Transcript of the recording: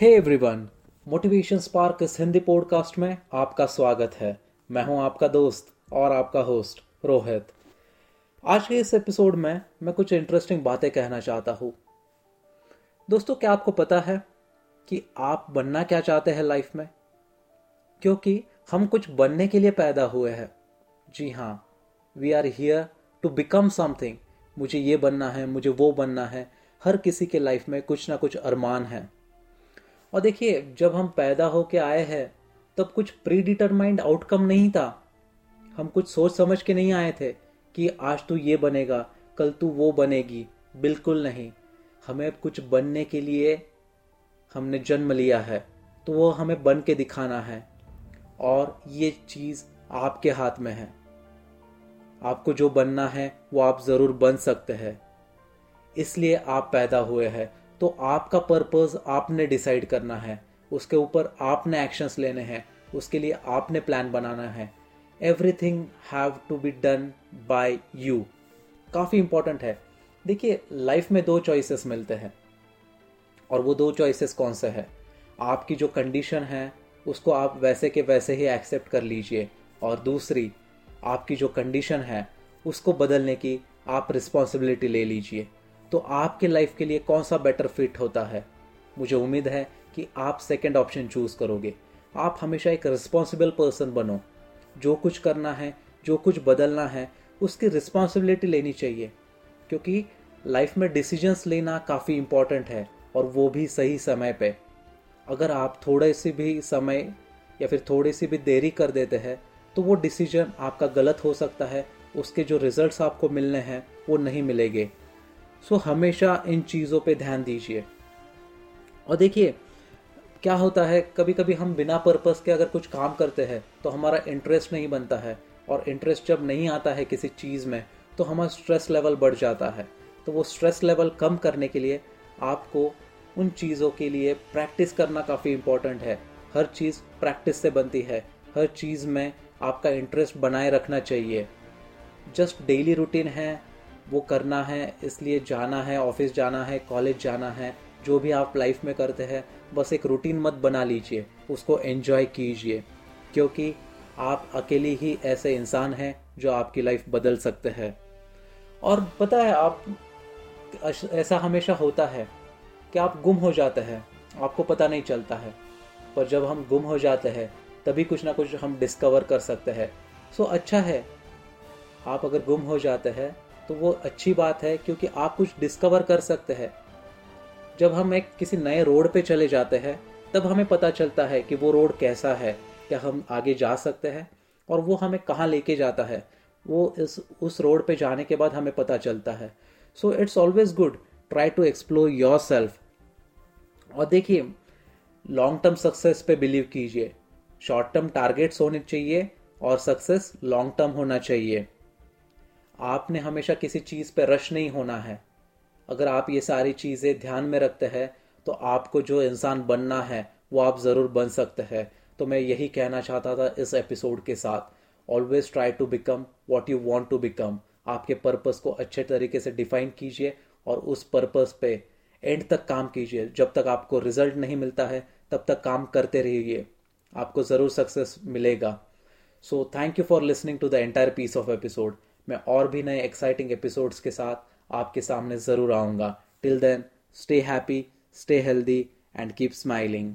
Hey everyone motivation spark इस Hindi podcast में आपका स्वागत है। मैं हूँ आपका दोस्त और आपका होस्ट रोहित। आज के इस एपिसोड में मैं कुछ इंटरेस्टिंग बातें कहना चाहता हूँ। दोस्तों, क्या आपको पता है कि आप बनना क्या चाहते हैं लाइफ में? क्योंकि हम कुछ बनने के लिए पैदा हुए हैं। जी हाँ we are here to become something मुझे ये बनना है, मुझे वो बनना है। हर किसी के लाइफ में कुछ ना कुछ अरमान है। और देखिए, जब हम पैदा होके आए हैं, तब कुछ प्री डिटरमाइंड आउटकम नहीं था। हम कुछ सोच समझ के नहीं आए थे कि आज तू ये बनेगा, कल तू वो बनेगी। बिल्कुल नहीं। हमें कुछ बनने के लिए हमने जन्म लिया है तो वो हमें बन के दिखाना है। और ये चीज़ आपके हाथ में है। आपको जो बनना है, वो आप ज़रूर बन सकते हैं। इसलिए आप पैदा हुए हैं। तो आपका पर्पज आपने डिसाइड करना है। उसके ऊपर आपने एक्शंस लेने हैं। उसके लिए आपने प्लान बनाना है। Everything have to be done by you काफ़ी इंपॉर्टेंट है। देखिए लाइफ में दो चॉइसेस मिलते हैं। और वो दो चॉइसेस कौन से है? आपकी जो कंडीशन है, उसको आप वैसे के वैसे ही एक्सेप्ट कर लीजिए। और दूसरी, आपकी जो कंडीशन है, उसको बदलने की आप रिस्पॉन्सिबिलिटी ले लीजिए। तो आपके लाइफ के लिए कौन सा बेटर फिट होता है? मुझे उम्मीद है कि आप सेकेंड ऑप्शन चूज़ करोगे। आप हमेशा एक रिस्पॉन्सिबल पर्सन बनो। जो कुछ करना है, जो कुछ बदलना है, उसकी रिस्पॉन्सिबिलिटी लेनी चाहिए। क्योंकि लाइफ में डिसीजंस लेना काफ़ी इंपॉर्टेंट है, और वो भी सही समय पे। अगर आप थोड़े से भी समय या फिर थोड़ी सी भी देरी कर देते हैं तो वो डिसीज़न आपका गलत हो सकता है। उसके जो रिजल्ट्स आपको मिलने हैं, वो नहीं मिलेंगे। सो हमेशा इन चीज़ों पे ध्यान दीजिए। और देखिए, क्या होता है कभी कभी हम बिना पर्पस के अगर कुछ काम करते हैं तो हमारा इंटरेस्ट नहीं बनता है। और इंटरेस्ट जब नहीं आता है किसी चीज़ में तो हमारा स्ट्रेस लेवल बढ़ जाता है। तो वो स्ट्रेस लेवल कम करने के लिए आपको उन चीज़ों के लिए प्रैक्टिस करना काफ़ी इम्पोर्टेंट है। हर चीज़ प्रैक्टिस से बनती है। हर चीज़ में आपका इंटरेस्ट बनाए रखना चाहिए। जस्ट डेली रूटीन है वो करना है, इसलिए जाना है, ऑफ़िस जाना है, कॉलेज जाना है, जो भी आप लाइफ में करते हैं, बस एक रूटीन मत बना लीजिए, उसको एन्जॉय कीजिए, क्योंकि आप अकेले ही ऐसे इंसान हैं जो आपकी लाइफ बदल सकते हैं। और पता है, आप ऐसा हमेशा होता है कि आप गुम हो जाते हैं, आपको पता नहीं चलता है, पर जब हम गुम हो जाते हैं, तभी कुछ ना कुछ हम डिस्कवर कर सकते हैं। सो अच्छा है, आप अगर गुम हो जाते हैं तो वो अच्छी बात है क्योंकि आप कुछ डिस्कवर कर सकते हैं। जब हम एक किसी नए रोड पे चले जाते हैं, तब हमें पता चलता है कि वो रोड कैसा है, क्या हम आगे जा सकते हैं और वो हमें कहाँ लेके जाता है। वो इस, उस रोड पे जाने के बाद हमें पता चलता है। So it's always good try to explore yourself और देखिए लॉन्ग टर्म सक्सेस पे बिलीव कीजिए। शॉर्ट टर्म टारगेट्स होने चाहिए और सक्सेस लॉन्ग टर्म होना चाहिए। आपने हमेशा किसी चीज़ पे रश नहीं होना है। अगर आप ये सारी चीज़ें ध्यान में रखते हैं तो आपको जो इंसान बनना है, वो आप ज़रूर बन सकते हैं। तो मैं यही कहना चाहता था इस एपिसोड के साथ। Always try to become what you want to become आपके पर्पस को अच्छे तरीके से डिफाइन कीजिए और उस पर्पस पे एंड तक काम कीजिए। जब तक आपको रिज़ल्ट नहीं मिलता है, तब तक काम करते रहिए। आपको ज़रूर सक्सेस मिलेगा। So thank you for listening to the entire piece of episode मैं और भी नए एक्साइटिंग एपिसोड्स के साथ आपके सामने ज़रूर आऊँगा। Till then stay happy stay healthy and keep smiling